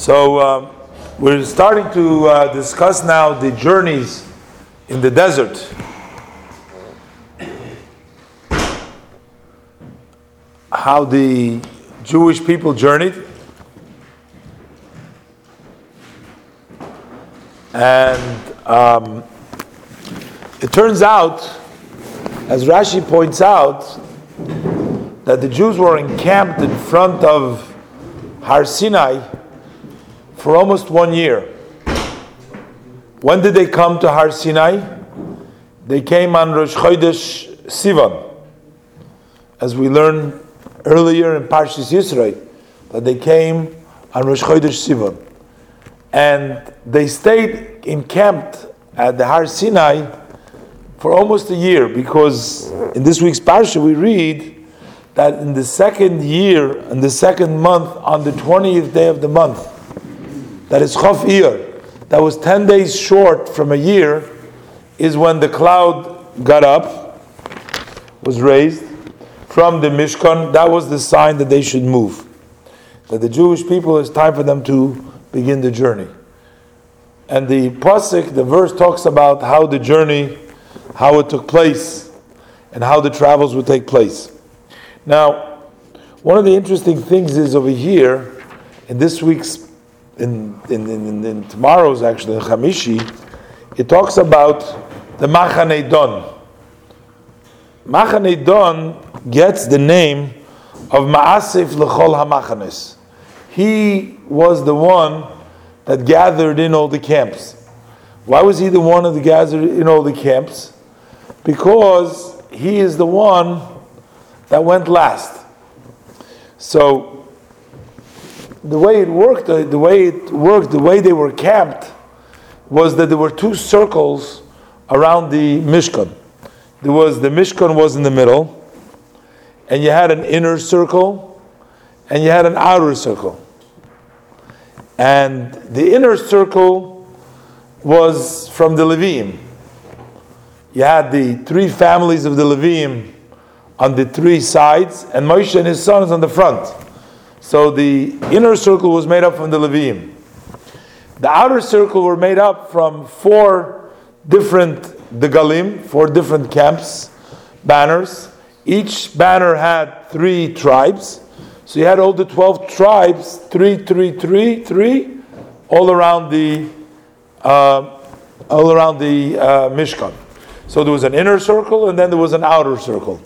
So um, we're starting to uh, discuss now the journeys in the desert. How the Jewish people journeyed. And um, it turns out, as Rashi points out, that the Jews were encamped in front of Har Sinai for almost one year. When did they come to Har Sinai? They came on Rosh Chodesh Sivan, as we learned earlier in Parshas Yisro, that they came on Rosh Chodesh Sivan, and they stayed encamped at the Har Sinai for almost a year, because in this week's parsha we read that in the second year, in the second month, on the twentieth day of the month, that is Chof Iyar, that was 10 days short from a year, is when the cloud got up, was raised from the Mishkan. That was the sign that they should move. That the Jewish people, it's time for them to begin the journey. And the Pasuk, the verse talks about how the journey, how it took place, and how the travels would take place. Now, one of the interesting things is over here, in this week's in, in, in, in tomorrow's actually in Chamishi, it talks about the Machane Don. Machane Don gets the name of Ma'asif Lechol HaMachanes. He was the one that gathered in all the camps. Why was he the one that gathered in all the camps? Because he is the one that went last. So the way it worked, the, the way it worked, the way they were camped, was that there were two circles around the Mishkan. There was the Mishkan was in the middle, and you had an inner circle, and you had an outer circle. And the inner circle was from the Levim. You had the three families of the Levim on the three sides, and Moshe and his sons on the front. So the inner circle was made up from the Levim. The outer circle were made up from four different degalim, four different camps, banners. Each banner had three tribes. So you had all the 12 tribes, three, three, three, three, all around the, uh, all around the uh, Mishkan. So there was an inner circle and then there was an outer circle.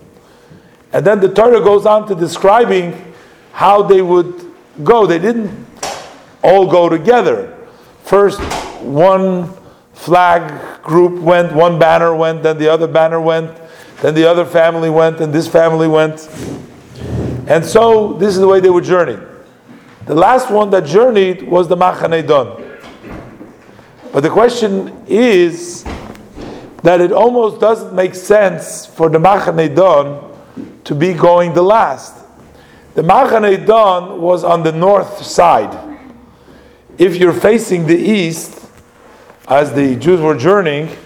And then the Torah goes on to describing how they would go. They didn't all go together. First, one flag group went, one banner went, then the other banner went, then the other family went, and this family went. And so, this is the way they would journey. The last one that journeyed was the Machane Don. But the question is that it almost doesn't make sense for the Machane Don to be going the last. The Machane Dan was on the north side. If you're facing the east, as the Jews were journeying,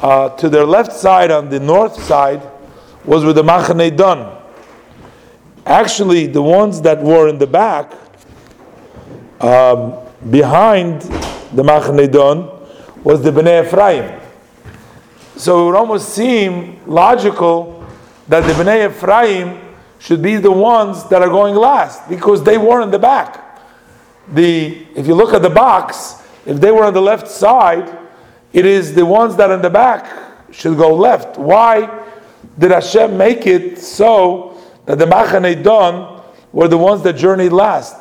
uh, to their left side on the north side was where the Machane Dan. Actually, the ones that were in the back, um, behind the Machane Dan, was the Bnei Ephraim. So it would almost seem logical that the Bnei Ephraim should be the ones that are going last because they were in the back. The if you look at the box, if they were on the left side, it is the ones that are in the back should go left. Why did Hashem make it so that the Machane Don were the ones that journeyed last?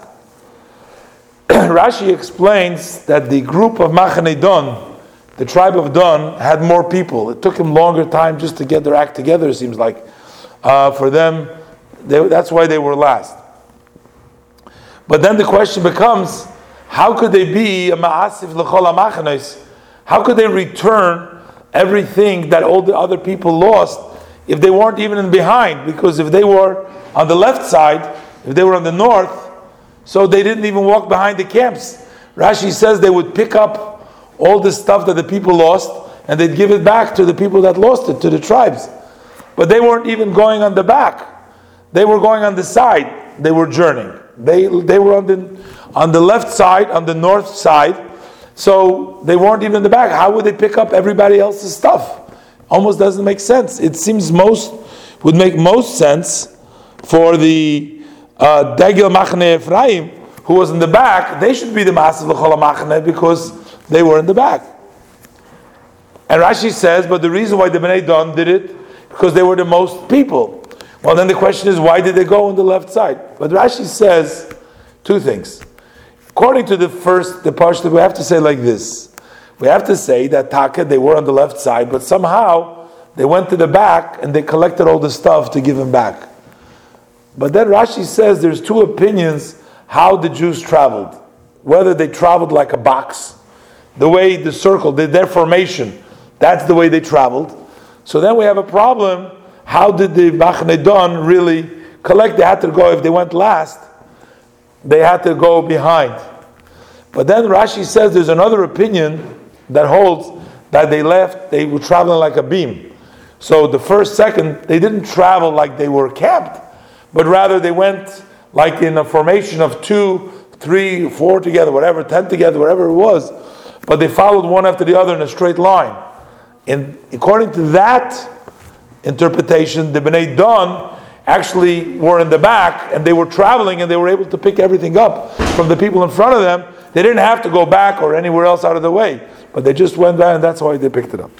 Rashi explains that the group of Machane Don, the tribe of Don, had more people. It took them longer time just to get their act together. It seems like uh, for them they, that's why they were last. But then the question becomes, how could they be a ma'asif l'chol? How could they return everything that all the other people lost if they weren't even in behind? Because if they were on the left side, if they were on the north, so they didn't even walk behind the camps. Rashi says they would pick up all the stuff that the people lost and they'd give it back to the people that lost it, to the tribes. But they weren't even going on the back. They were going on the side. They were journeying. They, they were on the, on the left side, on the north side. So they weren't even in the back. How would they pick up everybody else's stuff? Almost doesn't make sense. It seems most would make most sense for the uh, Degel Machne Ephraim, who was in the back. They should be the Masav L'chol Machne because they were in the back. And Rashi says, but the reason why the Bnei Dan did it because they were the most people. Well, then the question is, why did they go on the left side? But Rashi says two things. According to the first, the parsha, we have to say like this. We have to say that Taka, they were on the left side, but somehow they went to the back and they collected all the stuff to give him back. But then Rashi says there's two opinions how the Jews traveled. Whether they traveled like a box, the way the circle, their formation, that's the way they traveled. So then we have a problem. How did the Machne Dan really collect? They had to go, if they went last, they had to go behind. But then Rashi says there's another opinion that holds that they left, they were traveling like a beam. So the first second, they didn't travel like they were camped, but rather they went like in a formation of two, three, four together, whatever, ten together, whatever it was. But they followed one after the other in a straight line. And according to that interpretation, the Bnei Don actually were in the back and they were traveling and they were able to pick everything up from the people in front of them. They didn't have to go back or anywhere else out of the way, but they just went there and that's why they picked it up.